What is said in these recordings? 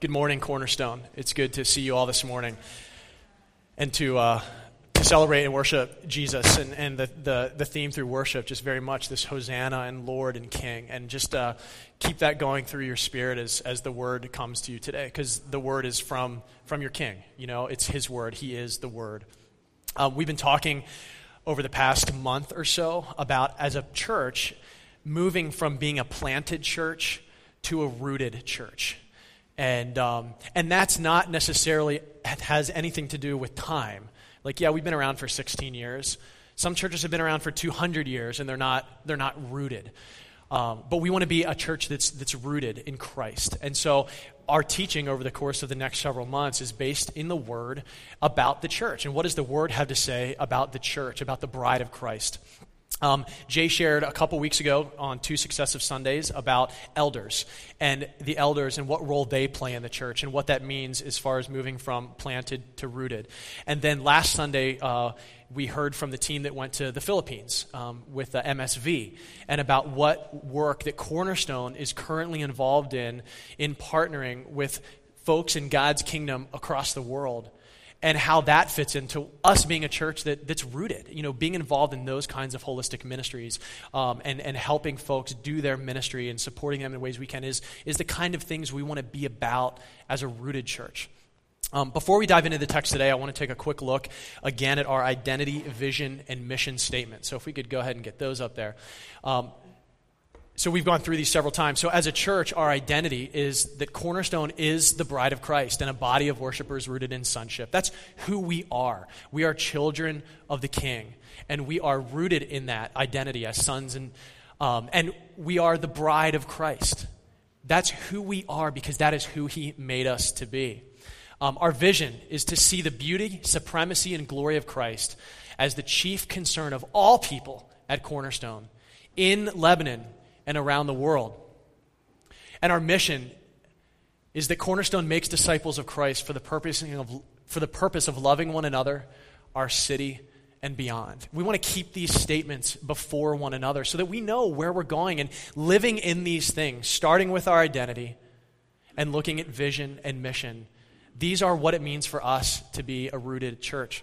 Good morning, Cornerstone. It's good to see you all this morning and to, uh, to celebrate and worship Jesus and, and the, the, the theme through worship, just very much this Hosanna and Lord and King. And just uh, keep that going through your spirit as, as the word comes to you today, because the word is from, from your King. You know, it's his word, he is the word. Uh, we've been talking over the past month or so about, as a church, moving from being a planted church to a rooted church. And, um, and that's not necessarily has anything to do with time. Like, yeah, we've been around for 16 years. Some churches have been around for 200 years, and they're not, they're not rooted. Um, but we want to be a church that's, that's rooted in Christ. And so our teaching over the course of the next several months is based in the Word about the church. And what does the Word have to say about the church, about the bride of Christ? Um, Jay shared a couple weeks ago on two successive Sundays about elders and the elders and what role they play in the church and what that means as far as moving from planted to rooted. And then last Sunday, uh, we heard from the team that went to the Philippines um, with the MSV and about what work that Cornerstone is currently involved in in partnering with folks in God's kingdom across the world and how that fits into us being a church that, that's rooted, you know, being involved in those kinds of holistic ministries um, and, and helping folks do their ministry and supporting them in ways we can is, is the kind of things we want to be about as a rooted church. Um, before we dive into the text today, I want to take a quick look again at our identity, vision, and mission statement. So if we could go ahead and get those up there. Um, so we've gone through these several times. So as a church, our identity is that Cornerstone is the bride of Christ and a body of worshipers rooted in sonship. That's who we are. We are children of the King, and we are rooted in that identity as sons and um, and we are the bride of Christ. That's who we are because that is who He made us to be. Um, our vision is to see the beauty, supremacy, and glory of Christ as the chief concern of all people at Cornerstone in Lebanon and around the world. And our mission is that Cornerstone makes disciples of Christ for the purpose of, for the purpose of loving one another, our city, and beyond. We want to keep these statements before one another so that we know where we're going and living in these things, starting with our identity and looking at vision and mission. These are what it means for us to be a rooted church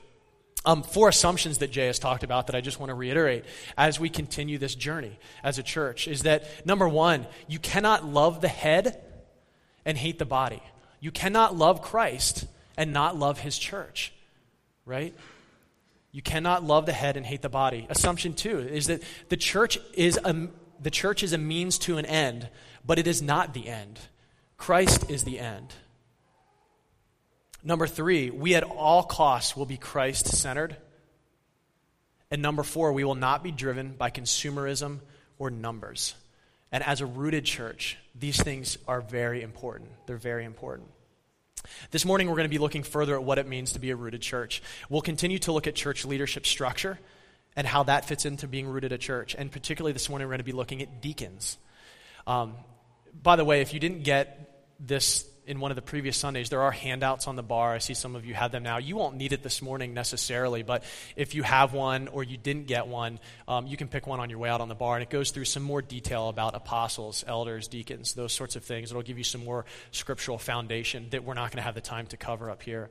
um, four assumptions that Jay has talked about that I just want to reiterate as we continue this journey as a church is that number one, you cannot love the head and hate the body. You cannot love Christ and not love his church, right? You cannot love the head and hate the body. Assumption two is that the church is a, the church is a means to an end, but it is not the end. Christ is the end. Number three, we at all costs will be Christ centered. And number four, we will not be driven by consumerism or numbers. And as a rooted church, these things are very important. They're very important. This morning, we're going to be looking further at what it means to be a rooted church. We'll continue to look at church leadership structure and how that fits into being rooted a church. And particularly this morning, we're going to be looking at deacons. Um, by the way, if you didn't get this in one of the previous Sundays, there are handouts on the bar. I see some of you have them now. You won't need it this morning necessarily, but if you have one or you didn't get one, um, you can pick one on your way out on the bar. And it goes through some more detail about apostles, elders, deacons, those sorts of things. It'll give you some more scriptural foundation that we're not going to have the time to cover up here.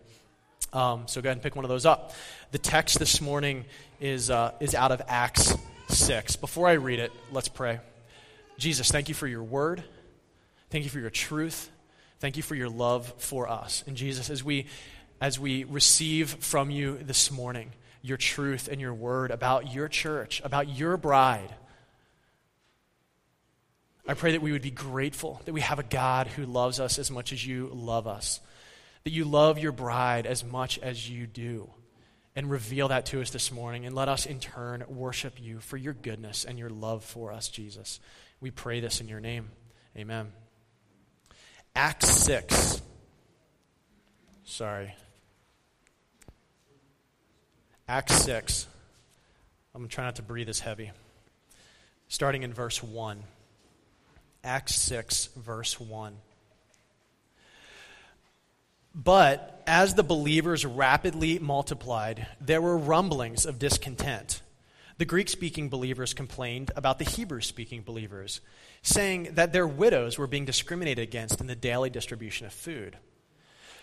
Um, so go ahead and pick one of those up. The text this morning is, uh, is out of Acts 6. Before I read it, let's pray. Jesus, thank you for your word. Thank you for your truth. Thank you for your love for us. And Jesus, as we, as we receive from you this morning your truth and your word about your church, about your bride, I pray that we would be grateful that we have a God who loves us as much as you love us, that you love your bride as much as you do. And reveal that to us this morning, and let us in turn worship you for your goodness and your love for us, Jesus. We pray this in your name. Amen. Acts 6. Sorry. Acts 6. I'm going to try not to breathe as heavy. Starting in verse 1. Acts 6, verse 1. But as the believers rapidly multiplied, there were rumblings of discontent The Greek speaking believers complained about the Hebrew speaking believers, saying that their widows were being discriminated against in the daily distribution of food.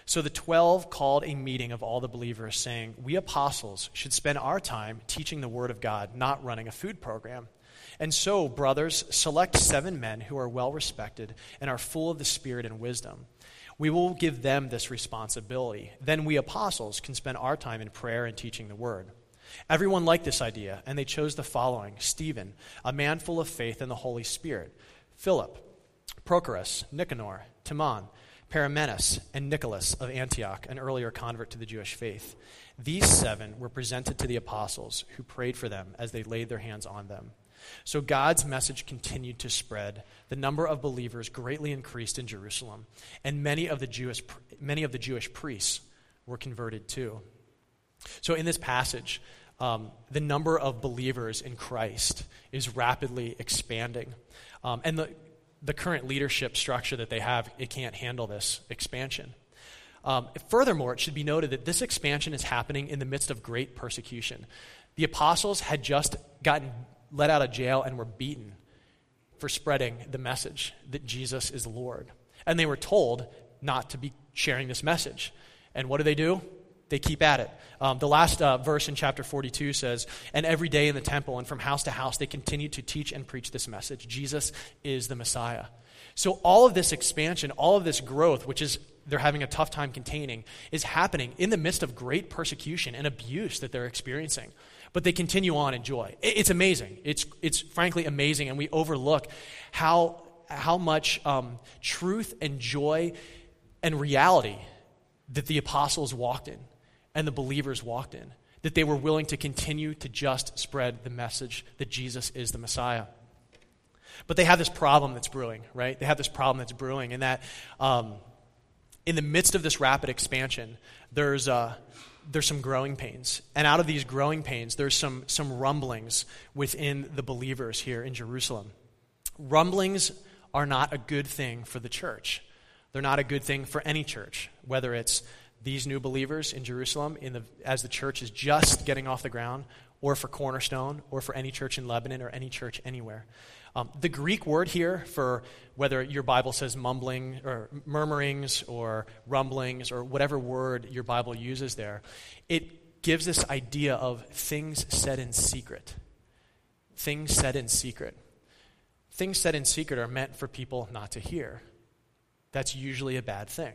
So the twelve called a meeting of all the believers, saying, We apostles should spend our time teaching the Word of God, not running a food program. And so, brothers, select seven men who are well respected and are full of the Spirit and wisdom. We will give them this responsibility. Then we apostles can spend our time in prayer and teaching the Word. Everyone liked this idea, and they chose the following Stephen, a man full of faith in the Holy Spirit, Philip, Prochorus, Nicanor, Timon, Parmenas, and Nicholas of Antioch, an earlier convert to the Jewish faith. These seven were presented to the apostles, who prayed for them as they laid their hands on them. So God's message continued to spread. The number of believers greatly increased in Jerusalem, and many of the Jewish, many of the Jewish priests were converted too. So in this passage, um, the number of believers in Christ is rapidly expanding. Um, and the, the current leadership structure that they have, it can't handle this expansion. Um, furthermore, it should be noted that this expansion is happening in the midst of great persecution. The apostles had just gotten let out of jail and were beaten for spreading the message that Jesus is Lord. And they were told not to be sharing this message. And what do they do? They keep at it. Um, the last uh, verse in chapter 42 says, And every day in the temple and from house to house, they continue to teach and preach this message Jesus is the Messiah. So, all of this expansion, all of this growth, which is they're having a tough time containing, is happening in the midst of great persecution and abuse that they're experiencing. But they continue on in joy. It's amazing. It's, it's frankly amazing, and we overlook how, how much um, truth and joy and reality that the apostles walked in and the believers walked in. That they were willing to continue to just spread the message that Jesus is the Messiah. But they have this problem that's brewing, right? They have this problem that's brewing, and that um, in the midst of this rapid expansion, there's, uh, there's some growing pains. And out of these growing pains, there's some, some rumblings within the believers here in Jerusalem. Rumblings are not a good thing for the church. They're not a good thing for any church, whether it's these new believers in Jerusalem in the, as the church is just getting off the ground, or for Cornerstone, or for any church in Lebanon, or any church anywhere. Um, the Greek word here for whether your Bible says mumbling or murmurings or rumblings or whatever word your Bible uses there, it gives this idea of things said in secret. Things said in secret. Things said in secret are meant for people not to hear. That's usually a bad thing.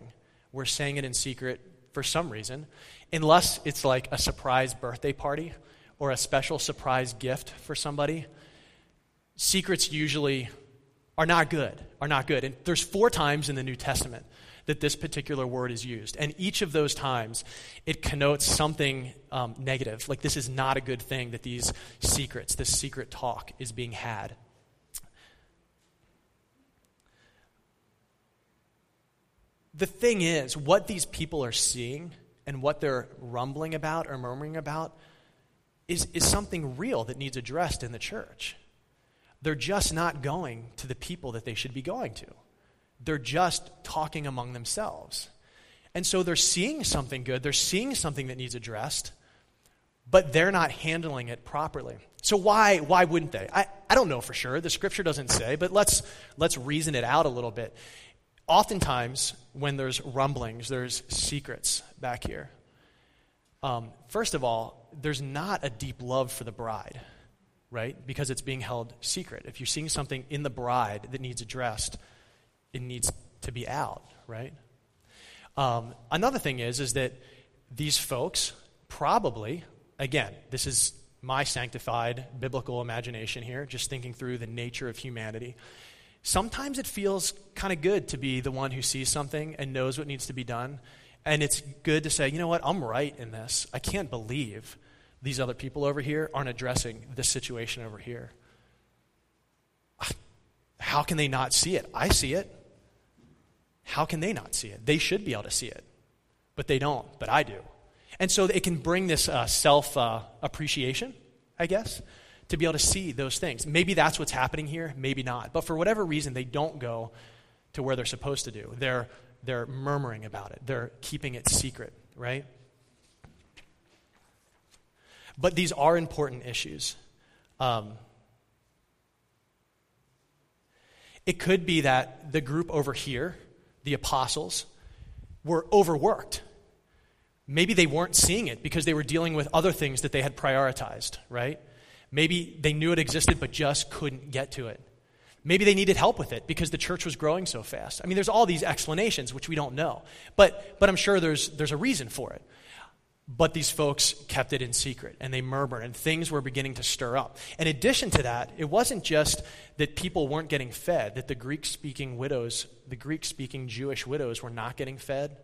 We're saying it in secret for some reason, unless it's like a surprise birthday party or a special surprise gift for somebody. Secrets usually are not good, are not good. And there's four times in the New Testament that this particular word is used. And each of those times, it connotes something um, negative. Like this is not a good thing that these secrets, this secret talk, is being had. The thing is, what these people are seeing and what they're rumbling about or murmuring about is, is something real that needs addressed in the church. They're just not going to the people that they should be going to. They're just talking among themselves. And so they're seeing something good, they're seeing something that needs addressed, but they're not handling it properly. So why, why wouldn't they? I, I don't know for sure. The scripture doesn't say, but let's, let's reason it out a little bit oftentimes, when there's rumblings, there's secrets back here. Um, first of all, there's not a deep love for the bride, right? Because it's being held secret. If you're seeing something in the bride that needs addressed, it needs to be out, right? Um, another thing is, is that these folks probably, again, this is my sanctified biblical imagination here, just thinking through the nature of humanity sometimes it feels kind of good to be the one who sees something and knows what needs to be done. And it's good to say, you know what, I'm right in this. I can't believe these other people over here aren't addressing this situation over here. How can they not see it? I see it. How can they not see it? They should be able to see it, but they don't, but I do. And so it can bring this uh, self uh, appreciation, I guess, to be able to see those things. Maybe that's what's happening here, maybe not. But for whatever reason, they don't go to where they're supposed to do. They're, they're murmuring about it, they're keeping it secret, right? But these are important issues. Um, it could be that the group over here, the apostles, were overworked. Maybe they weren't seeing it because they were dealing with other things that they had prioritized, right? Maybe they knew it existed but just couldn't get to it. Maybe they needed help with it because the church was growing so fast. I mean, there's all these explanations which we don't know, but, but I'm sure there's, there's a reason for it. But these folks kept it in secret and they murmured, and things were beginning to stir up. In addition to that, it wasn't just that people weren't getting fed, that the Greek speaking widows, the Greek speaking Jewish widows, were not getting fed.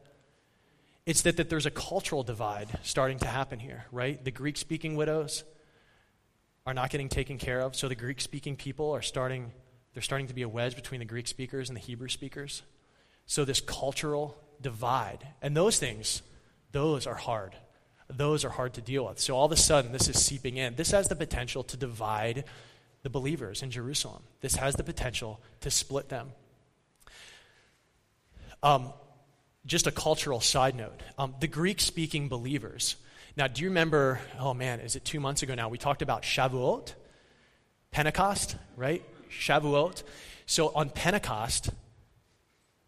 It's that, that there's a cultural divide starting to happen here, right? The Greek speaking widows are not getting taken care of, so the Greek speaking people are starting, there's starting to be a wedge between the Greek speakers and the Hebrew speakers. So, this cultural divide, and those things, those are hard those are hard to deal with. So all of a sudden, this is seeping in. This has the potential to divide the believers in Jerusalem. This has the potential to split them. Um, just a cultural side note um, the Greek speaking believers. Now, do you remember? Oh man, is it two months ago now? We talked about Shavuot, Pentecost, right? Shavuot. So on Pentecost,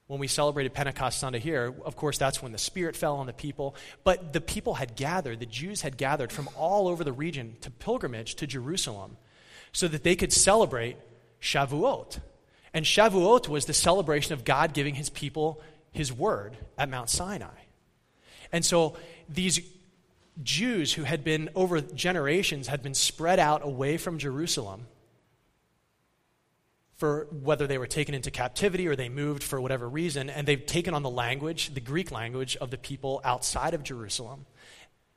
when we celebrated Pentecost Sunday here, of course, that's when the Spirit fell on the people. But the people had gathered, the Jews had gathered from all over the region to pilgrimage to Jerusalem so that they could celebrate Shavuot. And Shavuot was the celebration of God giving his people his word at Mount Sinai. And so these Jews who had been over generations had been spread out away from Jerusalem for whether they were taken into captivity or they moved for whatever reason, and they've taken on the language, the Greek language, of the people outside of Jerusalem.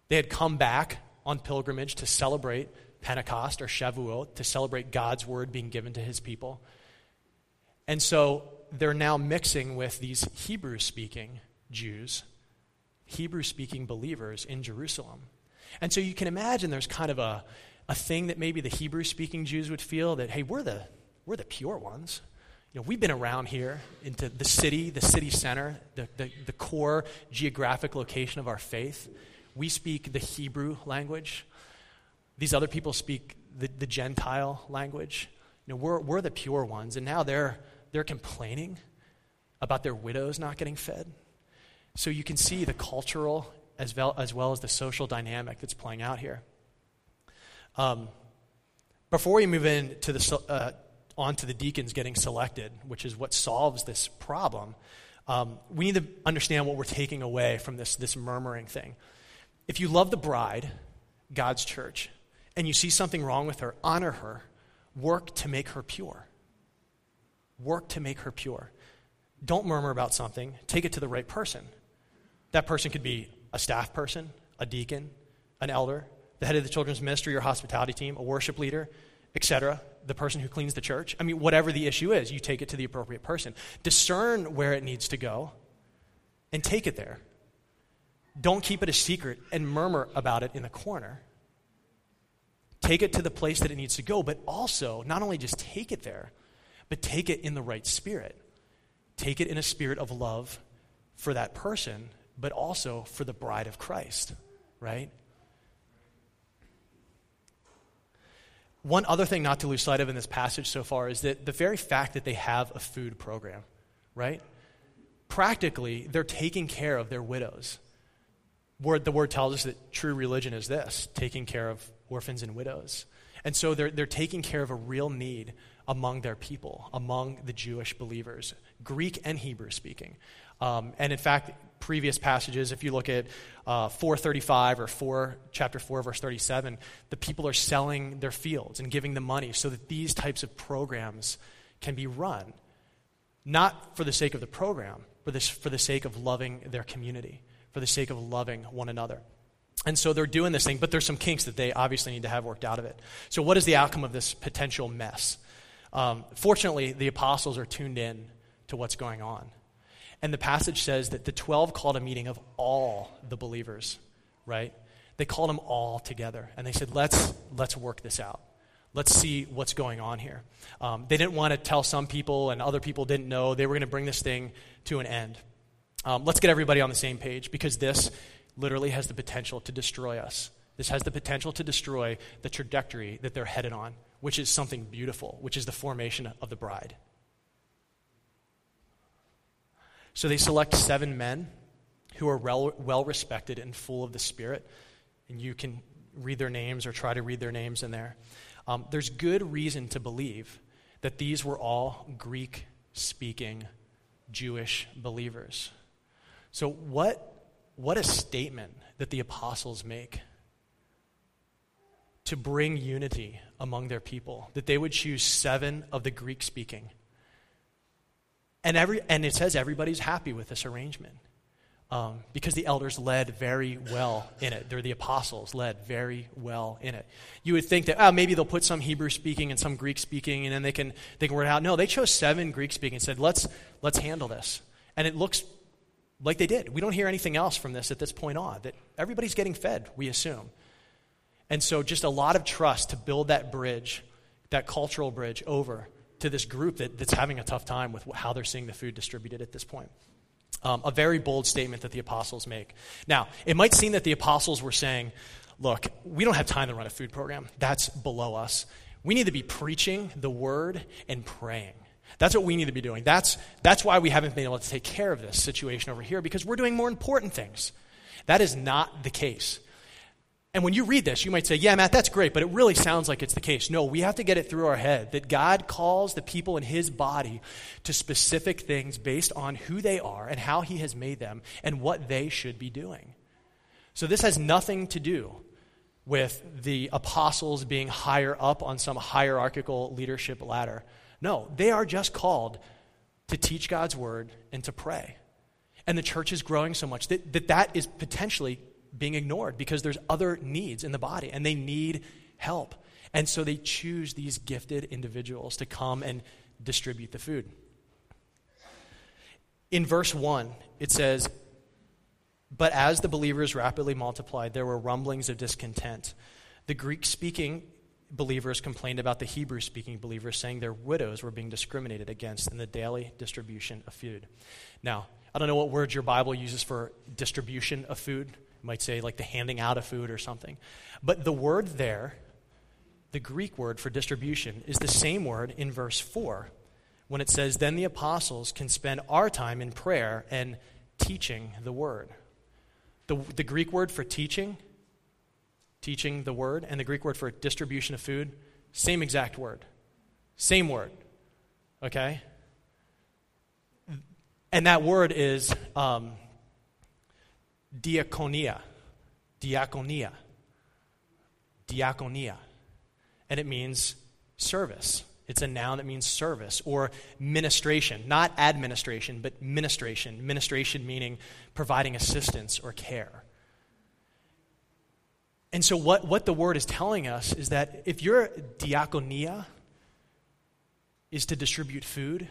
They had come back on pilgrimage to celebrate Pentecost or Shavuot, to celebrate God's word being given to his people. And so they're now mixing with these Hebrew speaking Jews, Hebrew speaking believers in Jerusalem. And so you can imagine there's kind of a, a thing that maybe the Hebrew speaking Jews would feel that, hey, we're the we're the pure ones. You know, we've been around here into the city, the city center, the, the, the core geographic location of our faith. We speak the Hebrew language. These other people speak the, the Gentile language. You know, we're, we're the pure ones, and now they're, they're complaining about their widows not getting fed. So you can see the cultural as well as, well as the social dynamic that's playing out here. Um, before we move into the, uh, the deacons getting selected, which is what solves this problem, um, we need to understand what we're taking away from this, this murmuring thing. If you love the bride, God's church, and you see something wrong with her, honor her, work to make her pure. Work to make her pure. Don't murmur about something, take it to the right person. That person could be a staff person, a deacon, an elder, the head of the children's ministry or hospitality team, a worship leader, etc the person who cleans the church. I mean, whatever the issue is, you take it to the appropriate person. Discern where it needs to go and take it there. Don't keep it a secret and murmur about it in the corner. Take it to the place that it needs to go, but also not only just take it there, but take it in the right spirit. Take it in a spirit of love for that person, but also for the bride of Christ, right? One other thing not to lose sight of in this passage so far is that the very fact that they have a food program, right? Practically, they're taking care of their widows. Word, the word tells us that true religion is this taking care of orphans and widows. And so they're, they're taking care of a real need among their people, among the Jewish believers, Greek and Hebrew speaking. Um, and in fact, previous passages, if you look at uh, 435 or 4, chapter 4, verse 37, the people are selling their fields and giving the money so that these types of programs can be run. Not for the sake of the program, but this, for the sake of loving their community, for the sake of loving one another. And so they're doing this thing, but there's some kinks that they obviously need to have worked out of it. So, what is the outcome of this potential mess? Um, fortunately, the apostles are tuned in to what's going on. And the passage says that the 12 called a meeting of all the believers, right? They called them all together and they said, let's, let's work this out. Let's see what's going on here. Um, they didn't want to tell some people, and other people didn't know. They were going to bring this thing to an end. Um, let's get everybody on the same page because this literally has the potential to destroy us This has the potential to destroy the trajectory that they're headed on, which is something beautiful, which is the formation of the bride. So they select seven men who are well respected and full of the Spirit. And you can read their names or try to read their names in there. Um, there's good reason to believe that these were all Greek speaking Jewish believers. So, what, what a statement that the apostles make to bring unity among their people, that they would choose seven of the Greek speaking. And, every, and it says everybody's happy with this arrangement um, because the elders led very well in it. They're the apostles, led very well in it. You would think that oh, maybe they'll put some Hebrew speaking and some Greek speaking, and then they can they can work it out. No, they chose seven Greek speaking and said, "Let's let's handle this." And it looks like they did. We don't hear anything else from this at this point on. That everybody's getting fed, we assume. And so, just a lot of trust to build that bridge, that cultural bridge, over to this group that, that's having a tough time with how they're seeing the food distributed at this point. Um, a very bold statement that the apostles make. Now, it might seem that the apostles were saying, look, we don't have time to run a food program. That's below us. We need to be preaching the word and praying. That's what we need to be doing. That's, that's why we haven't been able to take care of this situation over here because we're doing more important things. That is not the case. And when you read this, you might say, yeah, Matt, that's great, but it really sounds like it's the case. No, we have to get it through our head that God calls the people in His body to specific things based on who they are and how He has made them and what they should be doing. So this has nothing to do with the apostles being higher up on some hierarchical leadership ladder. No, they are just called to teach God's word and to pray. And the church is growing so much that that, that is potentially being ignored because there's other needs in the body and they need help. And so they choose these gifted individuals to come and distribute the food. In verse 1, it says, But as the believers rapidly multiplied, there were rumblings of discontent. The Greek speaking believers complained about the Hebrew speaking believers, saying their widows were being discriminated against in the daily distribution of food. Now, I don't know what word your Bible uses for distribution of food might say like the handing out of food or something. But the word there, the Greek word for distribution, is the same word in verse 4 when it says, Then the apostles can spend our time in prayer and teaching the word. The, the Greek word for teaching, teaching the word, and the Greek word for distribution of food, same exact word. Same word. Okay? And that word is um, diaconia. Diaconia. Diaconia. And it means service. It's a noun that means service or ministration, not administration, but ministration. Ministration meaning providing assistance or care. And so, what, what the word is telling us is that if your diaconia is to distribute food,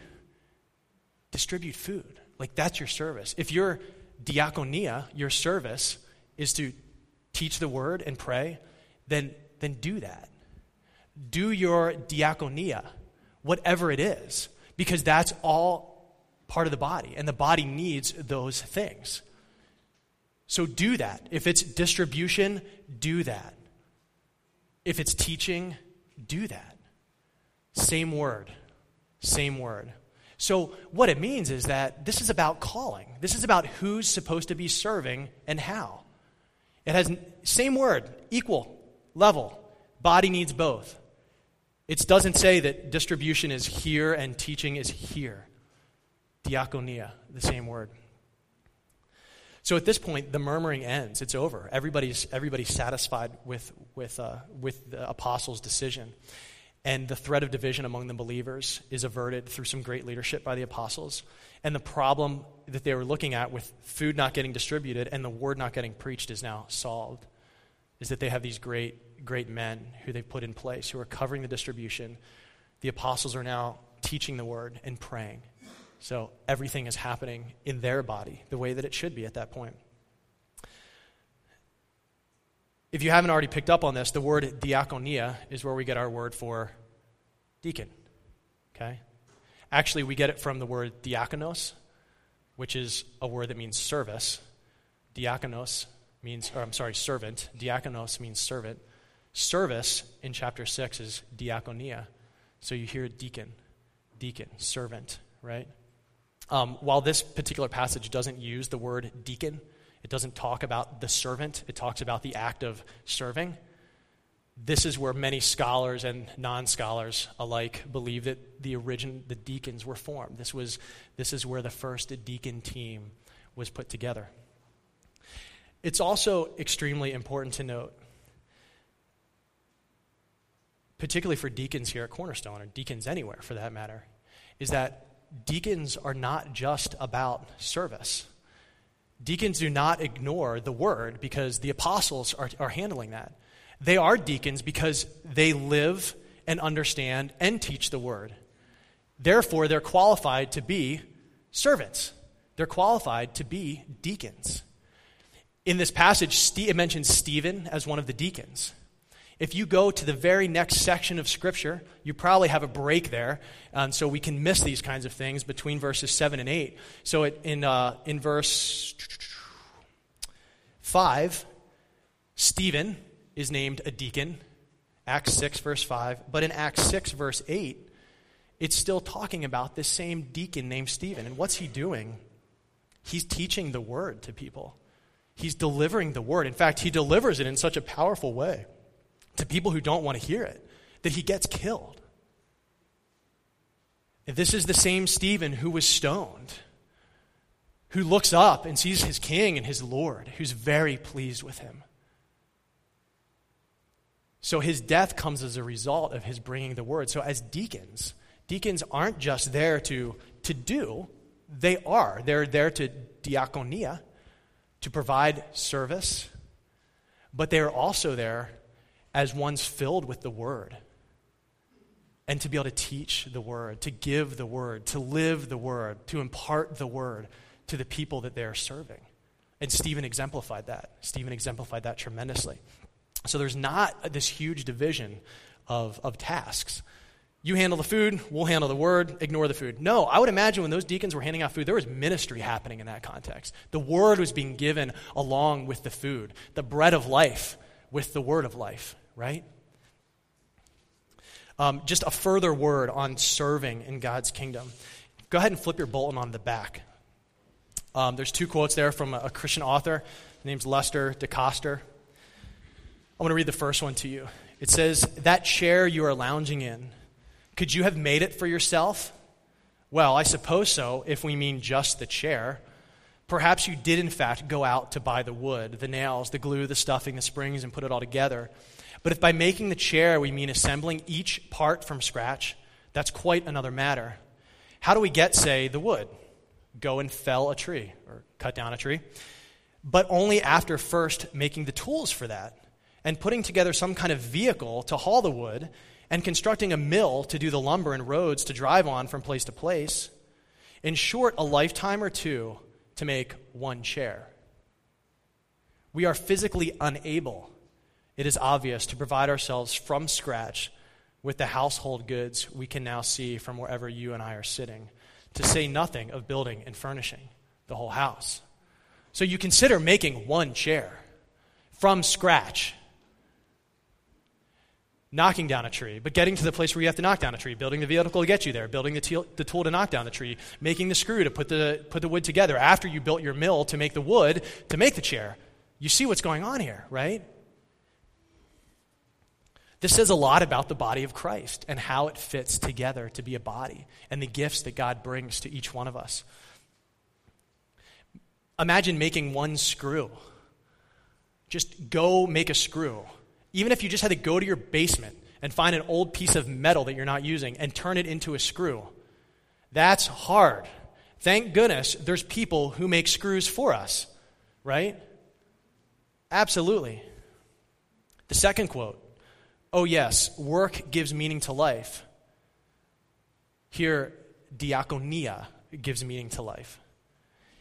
distribute food. Like, that's your service. If your diaconia, your service, is to teach the word and pray, then, then do that. Do your diaconia, whatever it is, because that's all part of the body, and the body needs those things. So do that. If it's distribution, do that. If it's teaching, do that. Same word. Same word. So, what it means is that this is about calling. This is about who's supposed to be serving and how. It has same word, equal, level. Body needs both. It doesn't say that distribution is here and teaching is here. Diaconia, the same word. So at this point, the murmuring ends. It's over. Everybody's, everybody's satisfied with, with, uh, with the apostles' decision. And the threat of division among the believers is averted through some great leadership by the apostles. And the problem that they were looking at with food not getting distributed and the word not getting preached is now solved. Is that they have these great, great men who they've put in place who are covering the distribution. The apostles are now teaching the word and praying. So everything is happening in their body the way that it should be at that point. If you haven't already picked up on this, the word diaconia is where we get our word for deacon. Okay? Actually, we get it from the word diakonos, which is a word that means service. Diakonos means, or I'm sorry, servant. Diakonos means servant. Service in chapter 6 is diakonia. So you hear deacon, deacon, servant, right? Um, while this particular passage doesn't use the word deacon, it doesn't talk about the servant, it talks about the act of serving. This is where many scholars and non scholars alike believe that the origin, the deacons were formed. This, was, this is where the first deacon team was put together. It's also extremely important to note, particularly for deacons here at Cornerstone, or deacons anywhere for that matter, is that deacons are not just about service. Deacons do not ignore the word because the apostles are, are handling that. They are deacons because they live and understand and teach the word. Therefore, they're qualified to be servants. They're qualified to be deacons. In this passage, it mentions Stephen as one of the deacons. If you go to the very next section of Scripture, you probably have a break there, and so we can miss these kinds of things between verses 7 and 8. So it, in, uh, in verse 5, Stephen is named a deacon, Acts 6, verse 5. But in Acts 6, verse 8, it's still talking about this same deacon named Stephen. And what's he doing? He's teaching the word to people. He's delivering the word. In fact, he delivers it in such a powerful way to people who don't want to hear it that he gets killed. And this is the same Stephen who was stoned, who looks up and sees his king and his Lord, who's very pleased with him. So his death comes as a result of his bringing the word. So, as deacons, deacons aren't just there to, to do, they are. They're there to diakonia, to provide service, but they are also there as ones filled with the Word. And to be able to teach the Word, to give the Word, to live the Word, to impart the Word to the people that they are serving. And Stephen exemplified that. Stephen exemplified that tremendously. So there's not this huge division of, of tasks. You handle the food, we'll handle the word, ignore the food. No, I would imagine when those deacons were handing out food, there was ministry happening in that context. The word was being given along with the food, the bread of life with the word of life, right? Um, just a further word on serving in God's kingdom. Go ahead and flip your bulletin on the back. Um, there's two quotes there from a, a Christian author. His name's Lester DeKoster. I want to read the first one to you. It says, That chair you are lounging in could you have made it for yourself? Well, I suppose so, if we mean just the chair. Perhaps you did, in fact, go out to buy the wood, the nails, the glue, the stuffing, the springs, and put it all together. But if by making the chair we mean assembling each part from scratch, that's quite another matter. How do we get, say, the wood? Go and fell a tree or cut down a tree. But only after first making the tools for that and putting together some kind of vehicle to haul the wood and constructing a mill to do the lumber and roads to drive on from place to place. In short, a lifetime or two to make one chair. We are physically unable, it is obvious, to provide ourselves from scratch with the household goods we can now see from wherever you and I are sitting, to say nothing of building and furnishing the whole house. So you consider making one chair from scratch knocking down a tree, but getting to the place where you have to knock down a tree, building the vehicle to get you there, building the, the tool to knock down the tree, making the screw to put the, put the wood together after you built your mill to make the wood to make the chair. You see what's going on here, right? This says a lot about the body of Christ and how it fits together to be a body and the gifts that God brings to each one of us. Imagine making one screw. Just go make a screw even if you just had to go to your basement and find an old piece of metal that you're not using and turn it into a screw, that's hard. Thank goodness there's people who make screws for us, right? Absolutely. The second quote Oh, yes, work gives meaning to life. Here, diakonia gives meaning to life.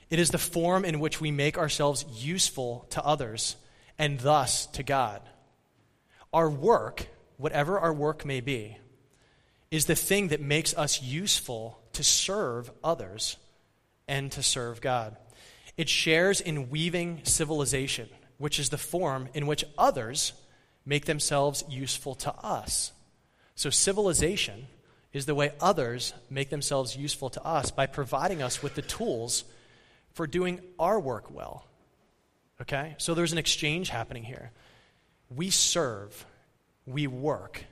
It is the form in which we make ourselves useful to others and thus to God. Our work, whatever our work may be, is the thing that makes us useful to serve others and to serve God. It shares in weaving civilization which is the form in which others make themselves useful to us. So, civilization is the way others make themselves useful to us by providing us with the tools for doing our work well. Okay? So, there's an exchange happening here. We serve, we work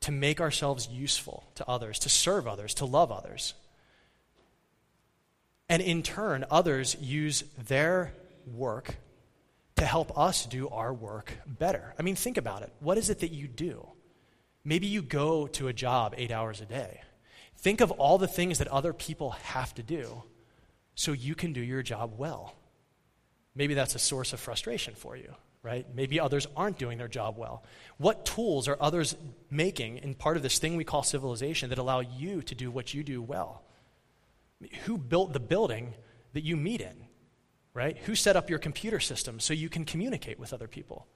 to make ourselves useful to others, to serve others, to love others. And in turn, others use their work to help us do our work better. I mean, think about it. What is it that you do? Maybe you go to a job eight hours a day. Think of all the things that other people have to do so you can do your job well. Maybe that's a source of frustration for you, right? Maybe others aren't doing their job well. What tools are others making in part of this thing we call civilization that allow you to do what you do well? Who built the building that you meet in, right? Who set up your computer system so you can communicate with other people?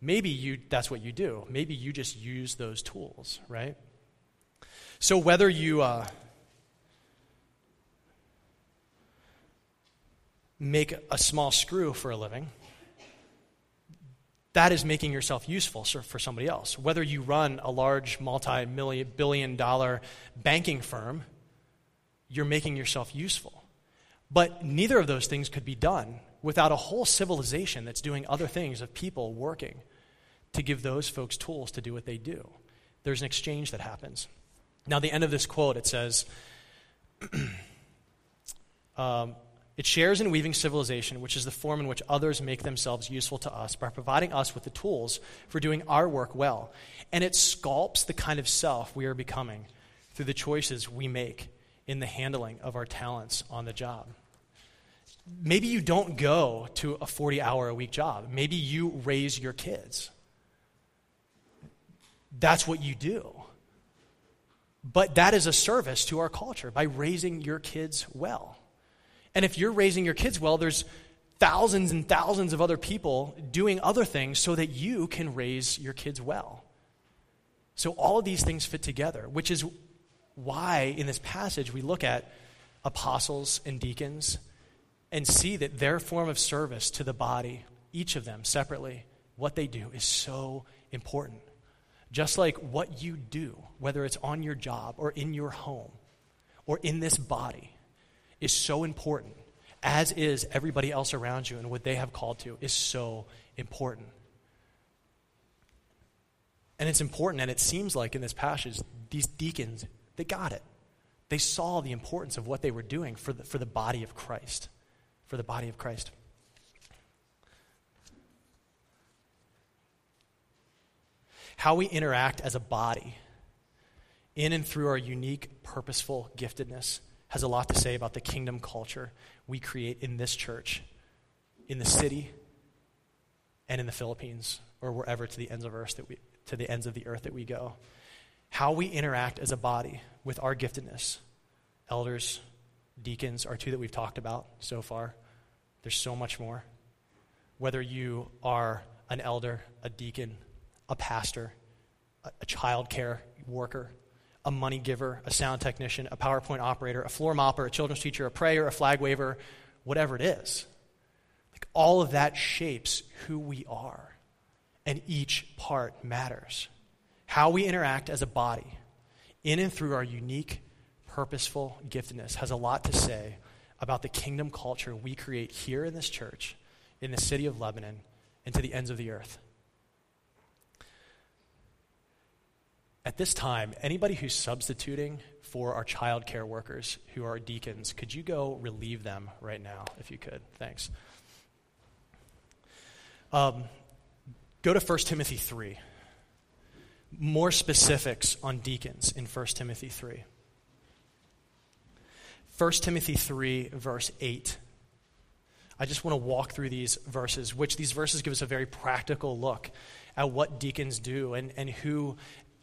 Maybe you, that's what you do. Maybe you just use those tools, right? So whether you uh, make a small screw for a living, that is making yourself useful for somebody else. Whether you run a large multi billion dollar banking firm, you're making yourself useful. But neither of those things could be done without a whole civilization that's doing other things of people working to give those folks tools to do what they do. There's an exchange that happens. Now, the end of this quote, it says, um, It shares in weaving civilization, which is the form in which others make themselves useful to us by providing us with the tools for doing our work well. And it sculpts the kind of self we are becoming through the choices we make in the handling of our talents on the job. Maybe you don't go to a 40 hour a week job. Maybe you raise your kids. That's what you do. But that is a service to our culture by raising your kids well. And if you're raising your kids well, there's thousands and thousands of other people doing other things so that you can raise your kids well. So all of these things fit together, which is why in this passage we look at apostles and deacons and see that their form of service to the body, each of them separately, what they do is so important. Just like what you do, whether it's on your job or in your home or in this body, is so important, as is everybody else around you and what they have called to is so important. And it's important, and it seems like in this passage, these deacons they got it. They saw the importance of what they were doing for the, for the body of Christ. For the body of Christ. How we interact as a body in and through our unique, purposeful giftedness has a lot to say about the kingdom culture we create in this church, in the city, and in the Philippines, or wherever to the ends of earth that we, to the ends of the earth that we go how we interact as a body with our giftedness. Elders, deacons are two that we've talked about so far. There's so much more. Whether you are an elder, a deacon, a pastor, a, a child care worker, a money giver, a sound technician, a PowerPoint operator, a floor mopper, a children's teacher, a prayer, a flag waver, whatever it is. Like all of that shapes who we are, and each part matters how we interact as a body in and through our unique, purposeful giftedness has a lot to say about the kingdom culture we create here in this church, in the city of Lebanon, and to the ends of the earth. At this time, anybody who's substituting for our child care workers who are deacons, could you go relieve them right now, if you could? Thanks. Um, go to 1 Timothy 3 more specifics on deacons in 1 Timothy 3. 1 Timothy 3, verse 8. I just want to walk through these verses, which these verses give us a very practical look at what deacons do and, and who,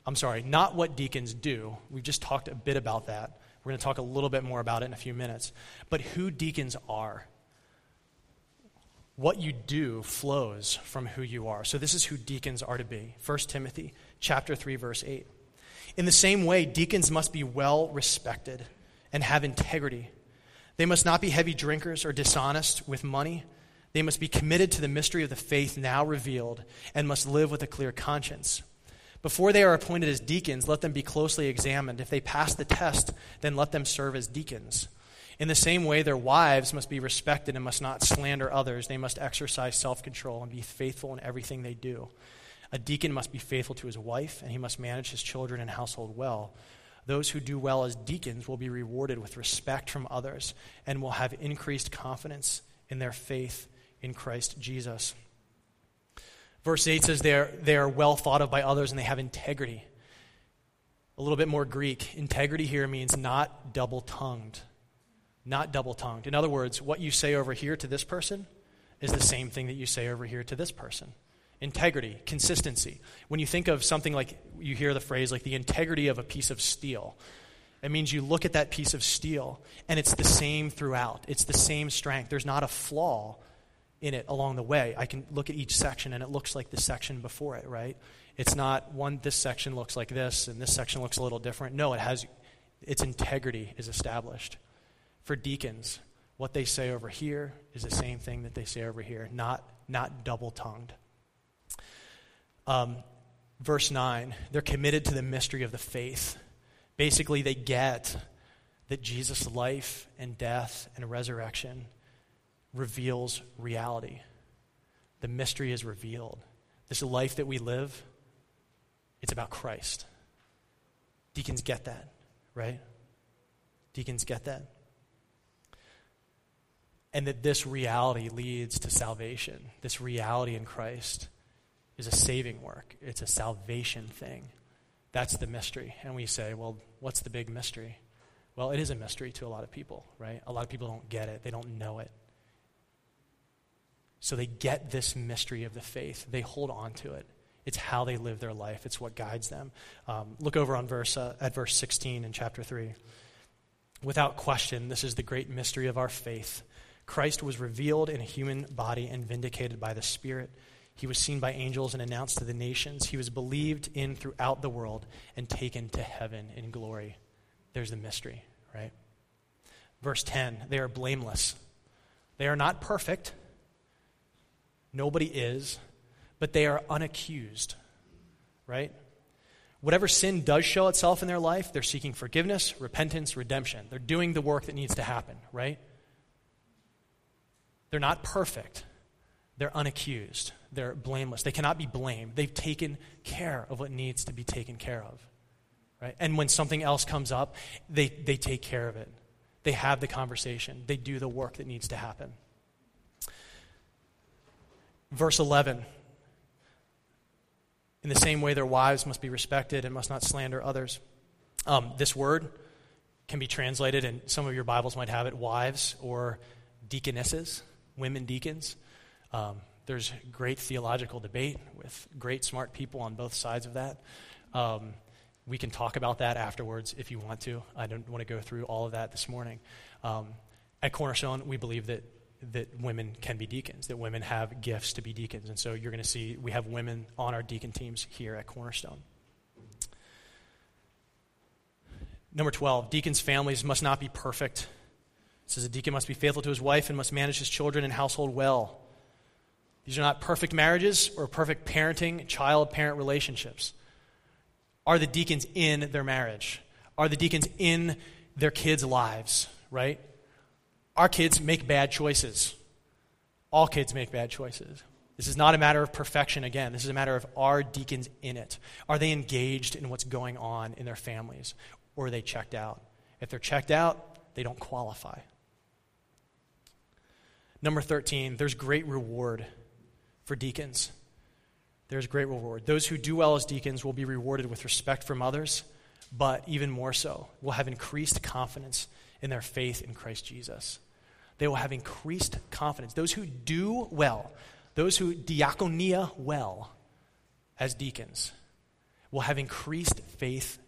I'm sorry, not what deacons do. We've just talked a bit about that. We're going to talk a little bit more about it in a few minutes. But who deacons are. What you do flows from who you are. So this is who deacons are to be. 1 Timothy chapter 3 verse 8. In the same way, deacons must be well respected and have integrity. They must not be heavy drinkers or dishonest with money, They must be committed to the mystery of the faith now revealed and must live with a clear conscience. Before they are appointed as deacons, let them be closely examined. If they pass the test, then let them serve as deacons. In the same way, their wives must be respected and must not slander others. They must exercise self control and be faithful in everything they do. A deacon must be faithful to his wife, and he must manage his children and household well. Those who do well as deacons will be rewarded with respect from others and will have increased confidence in their faith in Christ Jesus. Verse 8 says they are, they are well thought of by others and they have integrity. A little bit more Greek. Integrity here means not double tongued. Not double tongued. In other words, what you say over here to this person is the same thing that you say over here to this person. Integrity, consistency. When you think of something like, you hear the phrase like the integrity of a piece of steel, it means you look at that piece of steel and it's the same throughout. It's the same strength. There's not a flaw in it along the way. I can look at each section and it looks like the section before it, right? It's not one, this section looks like this and this section looks a little different. No, it has, its integrity is established. For deacons, what they say over here is the same thing that they say over here, not, not double tongued. Um, verse 9, they're committed to the mystery of the faith. Basically, they get that Jesus' life and death and resurrection reveals reality. The mystery is revealed. This life that we live, it's about Christ. Deacons get that, right? Deacons get that. And that this reality leads to salvation. This reality in Christ is a saving work, it's a salvation thing. That's the mystery. And we say, well, what's the big mystery? Well, it is a mystery to a lot of people, right? A lot of people don't get it, they don't know it. So they get this mystery of the faith. They hold on to it. It's how they live their life. It's what guides them. Um, look over on verse uh, at verse 16 in chapter 3. Without question, this is the great mystery of our faith. Christ was revealed in a human body and vindicated by the Spirit. He was seen by angels and announced to the nations. He was believed in throughout the world and taken to heaven in glory. There's the mystery, right? Verse 10 they are blameless. They are not perfect, Nobody is, but they are unaccused, right? Whatever sin does show itself in their life, they're seeking forgiveness, repentance, redemption. They're doing the work that needs to happen, right? They're not perfect. They're unaccused. They're blameless. They cannot be blamed. They've taken care of what needs to be taken care of. Right? And when something else comes up, they, they take care of it. They have the conversation. They do the work that needs to happen. Verse 11 In the same way, their wives must be respected and must not slander others. Um, this word can be translated, and some of your Bibles might have it, wives or deaconesses, women deacons. Um, there's great theological debate with great smart people on both sides of that. Um, we can talk about that afterwards if you want to. I don't want to go through all of that this morning. Um, at Cornerstone, we believe that that women can be deacons, that women have gifts to be deacons. And so you're going to see we have women on our deacon teams here at Cornerstone. Number 12, deacons' families must not be perfect. It says a deacon must be faithful to his wife and must manage his children and household well. These are not perfect marriages or perfect parenting, child parent relationships. Are the deacons in their marriage? Are the deacons in their kids' lives, right? Our kids make bad choices. All kids make bad choices. This is not a matter of perfection again. This is a matter of are deacons in it? Are they engaged in what's going on in their families? Or are they checked out? If they're checked out, they don't qualify. Number 13, there's great reward for deacons. There's great reward. Those who do well as deacons will be rewarded with respect from others, but even more so, will have increased confidence in their faith in Christ Jesus they will have increased confidence. Those who do well, those who diaconia well as deacons, will have increased faith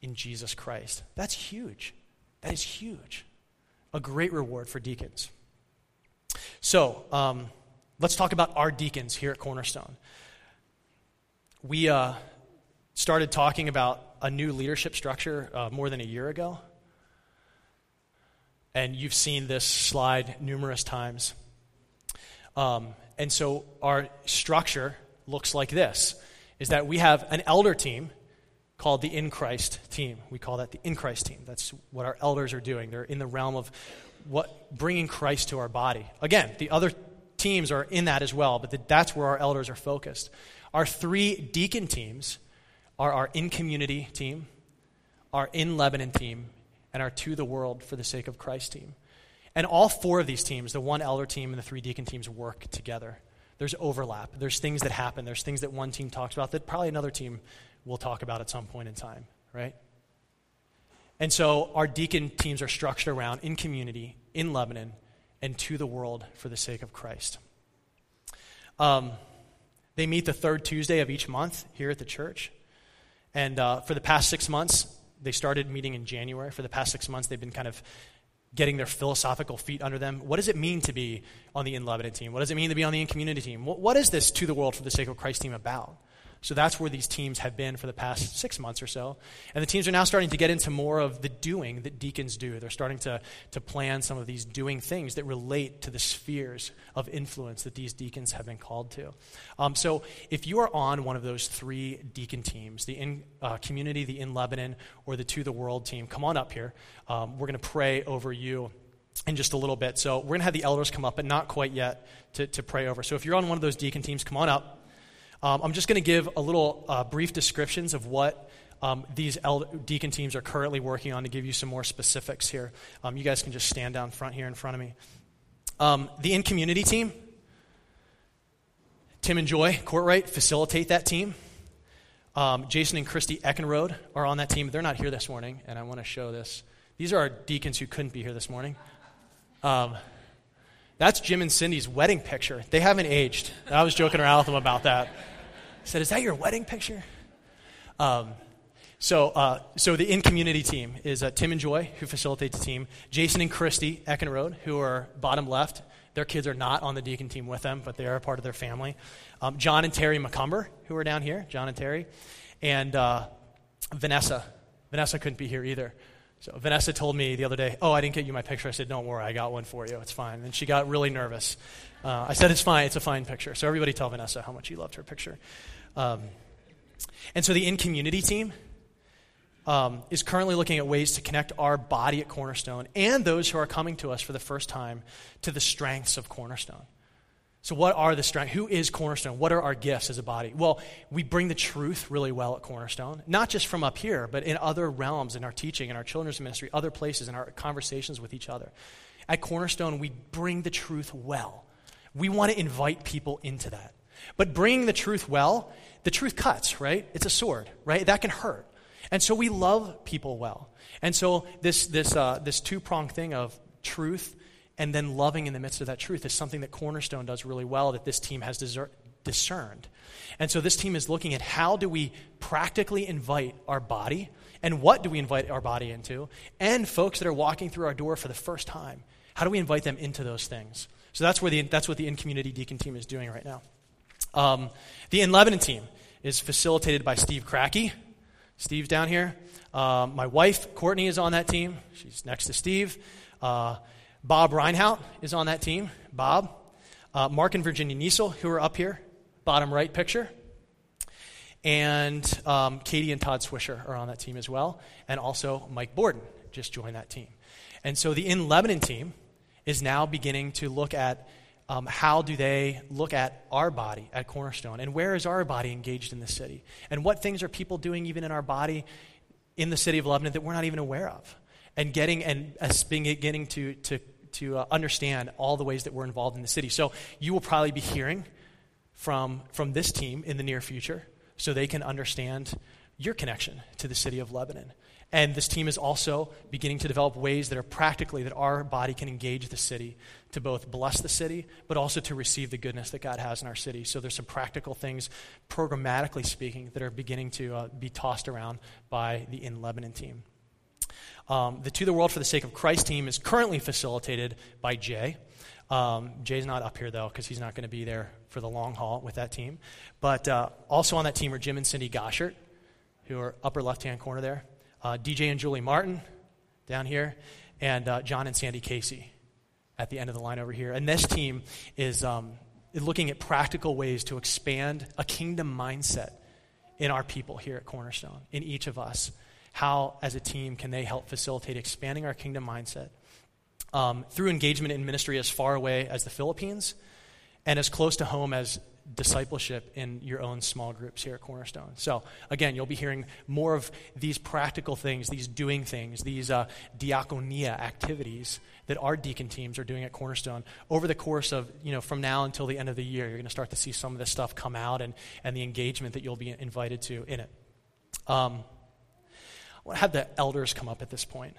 in Jesus Christ. That's huge. That is huge. A great reward for deacons. So, um, let's talk about our deacons here at Cornerstone. We uh, started talking about a new leadership structure uh, more than a year ago. And you've seen this slide numerous times. Um, and so our structure looks like this is that we have an elder team called the in Christ team. We call that the in Christ team. That's what our elders are doing. They're in the realm of what bringing Christ to our body. Again, the other teams are in that as well, but the, that's where our elders are focused. Our three deacon teams are our in community team, our in Lebanon team, and our to the world for the sake of Christ team. And all four of these teams, the one elder team and the three deacon teams, work together. There's overlap. There's things that happen. There's things that one team talks about that probably another team will talk about at some point in time, right? And so our deacon teams are structured around in community, in Lebanon, and to the world for the sake of Christ. Um, they meet the third Tuesday of each month here at the church. And uh, for the past six months, they started meeting in January. For the past six months, they've been kind of getting their philosophical feet under them. What does it mean to be on the In Lebanon team? What does it mean to be on the In Community team? what, what is this To the World for the Sake of Christ team about? So that's where these teams have been for the past six months or so. And the teams are now starting to get into more of the doing that deacons do. They're starting to, to plan some of these doing things that relate to the spheres of influence that these deacons have been called to. Um, so if you are on one of those three deacon teams, the in uh, community, the in Lebanon, or the to the world team, come on up here. Um, we're going to pray over you in just a little bit. So we're going to have the elders come up, but not quite yet to, to pray over. So if you're on one of those deacon teams, come on up. Um, I'm just going to give a little uh, brief descriptions of what um, these deacon teams are currently working on to give you some more specifics here. Um, you guys can just stand down front here in front of me. Um, the in community team, Tim and Joy Courtright facilitate that team. Um, Jason and Christy Eckenrode are on that team. They're not here this morning, and I want to show this. These are our deacons who couldn't be here this morning. Um, that's Jim and Cindy's wedding picture. They haven't aged. I was joking around with them about that. Said, Is that your wedding picture? Um, so, uh, so the in community team is uh, Tim and Joy, who facilitate the team, Jason and Christy Eckenrode, who are bottom left. Their kids are not on the deacon team with them, but they are a part of their family. Um, John and Terry McCumber, who are down here, John and Terry, and uh, Vanessa. Vanessa couldn't be here either. So Vanessa told me the other day, "Oh, I didn't get you my picture." I said, "Don't worry, I got one for you. It's fine." And she got really nervous. Uh, I said, "It's fine. It's a fine picture." So everybody tell Vanessa how much you loved her picture. Um, and so the in community team um, is currently looking at ways to connect our body at Cornerstone and those who are coming to us for the first time to the strengths of Cornerstone. So, what are the strengths? Who is Cornerstone? What are our gifts as a body? Well, we bring the truth really well at Cornerstone, not just from up here, but in other realms, in our teaching, in our children's ministry, other places, in our conversations with each other. At Cornerstone, we bring the truth well. We want to invite people into that. But bringing the truth well, the truth cuts, right? It's a sword, right? That can hurt. And so we love people well. And so this, this, uh, this two pronged thing of truth and then loving in the midst of that truth is something that Cornerstone does really well that this team has discerned. And so this team is looking at how do we practically invite our body and what do we invite our body into and folks that are walking through our door for the first time. How do we invite them into those things? So that's, where the, that's what the in community deacon team is doing right now. Um, the in Lebanon team is facilitated by Steve Cracky. Steve's down here. Uh, my wife, Courtney, is on that team. She's next to Steve. Uh, Bob Reinhout is on that team. Bob. Uh, Mark and Virginia Niesel, who are up here, bottom right picture. And um, Katie and Todd Swisher are on that team as well. And also Mike Borden just joined that team. And so the In Lebanon team is now beginning to look at um, how do they look at our body at Cornerstone and where is our body engaged in the city? And what things are people doing even in our body in the city of Lebanon that we're not even aware of? and getting and us being getting to to to uh, understand all the ways that we're involved in the city. So you will probably be hearing from from this team in the near future, so they can understand your connection to the city of Lebanon. And this team is also beginning to develop ways that are practically that our body can engage the city to both bless the city, but also to receive the goodness that God has in our city. So there's some practical things, programmatically speaking, that are beginning to uh, be tossed around by the In Lebanon team. Um, the To the World for the Sake of Christ team is currently facilitated by Jay. Um, Jay's not up here, though, because he's not going to be there for the long haul with that team. But uh, also on that team are Jim and Cindy Goshert, who are upper left hand corner there, uh, DJ and Julie Martin down here, and uh, John and Sandy Casey at the end of the line over here. And this team is um, looking at practical ways to expand a kingdom mindset in our people here at Cornerstone, in each of us. How, as a team, can they help facilitate expanding our kingdom mindset um, through engagement in ministry as far away as the Philippines and as close to home as discipleship in your own small groups here at Cornerstone. So, again, you'll be hearing more of these practical things, these doing things, these uh, diaconia activities that our deacon teams are doing at Cornerstone over the course of, you know, from now until the end of the year. You're going to start to see some of this stuff come out and, and the engagement that you'll be invited to in it. Um, I want to have the elders come up at this point.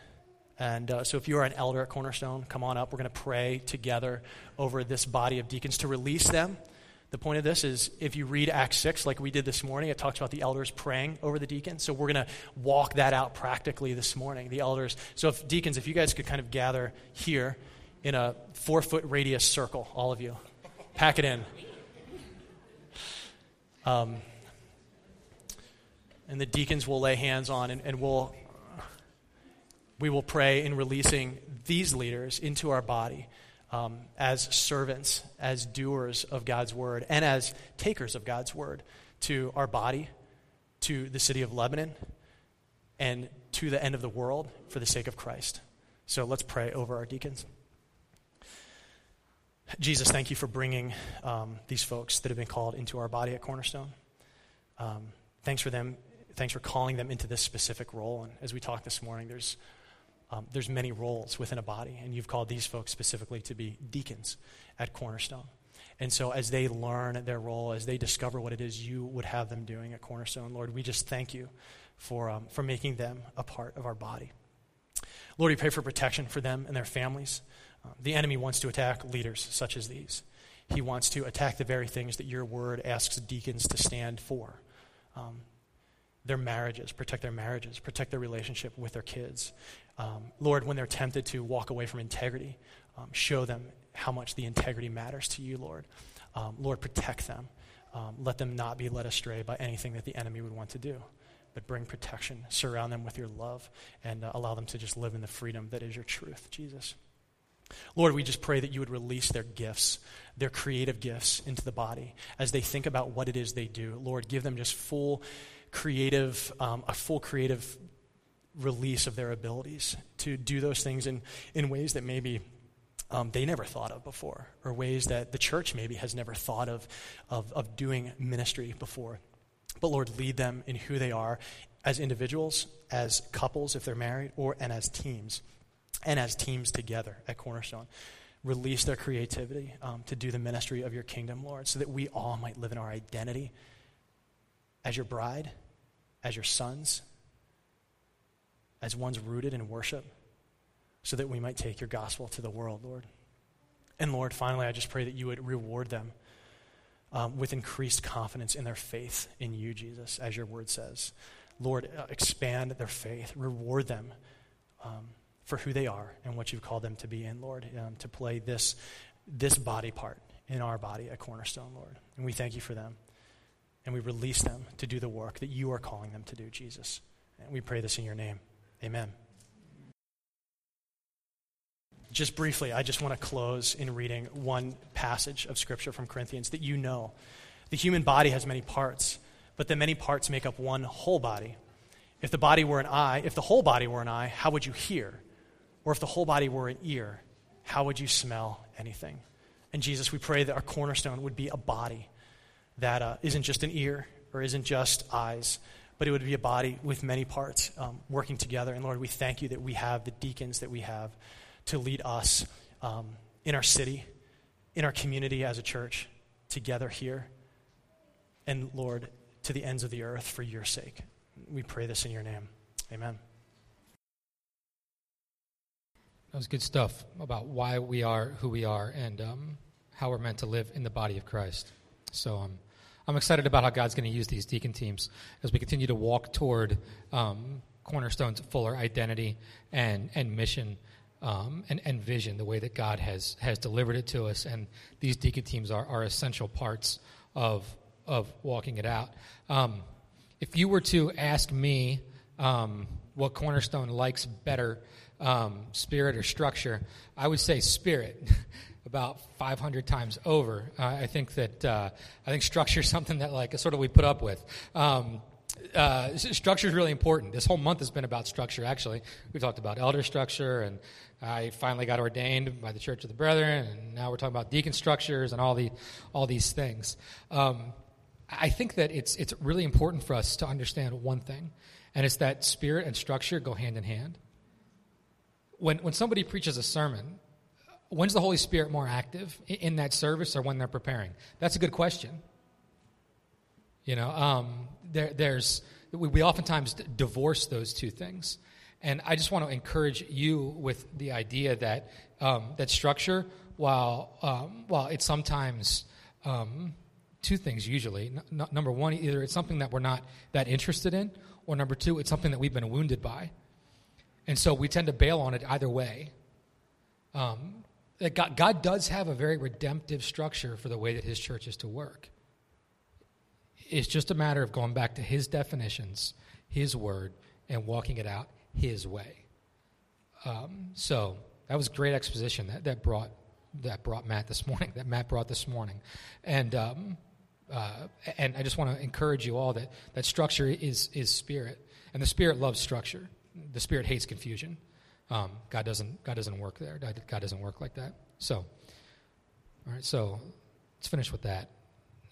And uh, so, if you are an elder at Cornerstone, come on up. We're going to pray together over this body of deacons to release them the point of this is if you read Acts 6, like we did this morning, it talks about the elders praying over the deacons. So we're going to walk that out practically this morning. The elders. So, if deacons, if you guys could kind of gather here in a four foot radius circle, all of you, pack it in. Um, and the deacons will lay hands on, and, and we'll, we will pray in releasing these leaders into our body um, as servants, as doers of God's word, and as takers of God's word to our body, to the city of Lebanon, and to the end of the world for the sake of Christ. So let's pray over our deacons. Jesus, thank you for bringing um, these folks that have been called into our body at Cornerstone. Um, thanks for them. Thanks for calling them into this specific role. And as we talked this morning, there's um, there's many roles within a body, and you've called these folks specifically to be deacons at Cornerstone. And so, as they learn their role, as they discover what it is you would have them doing at Cornerstone, Lord, we just thank you for, um, for making them a part of our body. Lord, we pray for protection for them and their families. Um, the enemy wants to attack leaders such as these. He wants to attack the very things that your word asks deacons to stand for. Um, their marriages, protect their marriages, protect their relationship with their kids. Um, Lord, when they're tempted to walk away from integrity, um, show them how much the integrity matters to you, Lord. Um, Lord, protect them. Um, let them not be led astray by anything that the enemy would want to do, but bring protection. Surround them with your love and uh, allow them to just live in the freedom that is your truth, Jesus. Lord, we just pray that you would release their gifts, their creative gifts into the body as they think about what it is they do. Lord, give them just full creative, um, a full creative release of their abilities to do those things in, in ways that maybe um, they never thought of before, or ways that the church maybe has never thought of, of, of doing ministry before. But Lord, lead them in who they are as individuals, as couples if they're married, or and as teams, and as teams together at Cornerstone. Release their creativity um, to do the ministry of your kingdom, Lord, so that we all might live in our identity as your bride, as your sons, as ones rooted in worship, so that we might take your gospel to the world, Lord. And Lord, finally, I just pray that you would reward them um, with increased confidence in their faith in you, Jesus, as your word says. Lord, uh, expand their faith, reward them um, for who they are and what you've called them to be in, Lord, um, to play this, this body part in our body at Cornerstone, Lord. And we thank you for them. And we release them to do the work that you are calling them to do, Jesus. And we pray this in your name. Amen. Just briefly, I just want to close in reading one passage of Scripture from Corinthians that you know. The human body has many parts, but the many parts make up one whole body. If the body were an eye, if the whole body were an eye, how would you hear? Or if the whole body were an ear, how would you smell anything? And Jesus, we pray that our cornerstone would be a body that uh, not just an ear or isn't just eyes, but it would be a body with many parts um, working together. And Lord, we thank you that we have the deacons that we have to lead us um, in our city, in our community as a church, together here. And Lord, to the ends of the earth for your sake. We pray this in your name. Amen. That was good stuff about why we are who we are and um, how we're meant to live in the body of Christ. So, um, I'm excited about how God's going to use these deacon teams as we continue to walk toward um, Cornerstone's fuller identity and, and mission um, and, and vision, the way that God has, has delivered it to us. And these deacon teams are, are essential parts of, of walking it out. Um, if you were to ask me um, what Cornerstone likes better um, spirit or structure, I would say spirit. about 500 times over. Uh, I think that uh, I think structure is something that like sort of we put up with. Um, uh, structure is really important. This whole month has been about structure. Actually, we talked about elder structure, and I finally got ordained by the Church of the Brethren, and now we're talking about deacon structures and all the all these things. Um, I think that it's it's really important for us to understand one thing, and it's that spirit and structure go hand in hand. When when somebody preaches a sermon, when's the Holy Spirit more active in that service or when they're preparing? That's a good question. You know, um, there, there's we, we oftentimes divorce those two things, and I just want to encourage you with the idea that um, that structure, while um, while it's sometimes um, two things usually. N- number one, either it's something that we're not that interested in, or number two, it's something that we've been wounded by, and so we tend to bail on it either way. Um, that God, God does have a very redemptive structure for the way that His church is to work. It's just a matter of going back to His definitions, His word, and walking it out His way. Um, so that was great exposition that, that brought that brought Matt this morning. That Matt brought this morning, and um, uh, and I just want to encourage you all that that structure is is spirit, and the spirit loves structure. The spirit hates confusion. Um, God doesn't God doesn't work there. God doesn't work like that. So, all right. So let's finish with that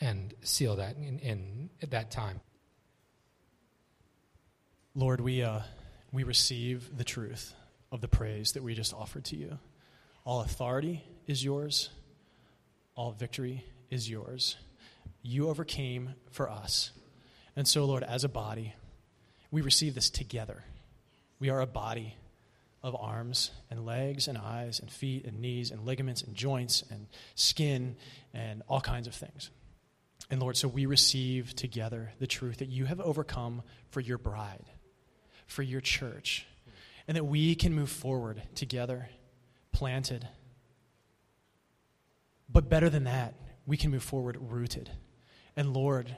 and seal that in, in at that time. Lord, we uh, we receive the truth of the praise that we just offered to you. All authority is yours. All victory is yours. You overcame for us. And so, Lord, as a body, we receive this together. We are a body of arms and legs and eyes and feet and knees and ligaments and joints and skin and all kinds of things. And Lord, so we receive together the truth that you have overcome for your bride, for your church, and that we can move forward together, planted. But better than that, we can move forward rooted. And Lord,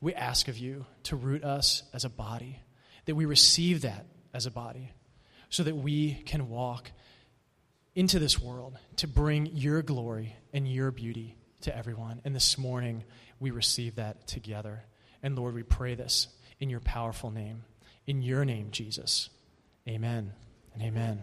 we ask of you to root us as a body, that we receive that as a body so that we can walk into this world to bring your glory and your beauty to everyone. And this morning, we receive that together. And Lord, we pray this in your powerful name. In your name, Jesus. Amen and amen.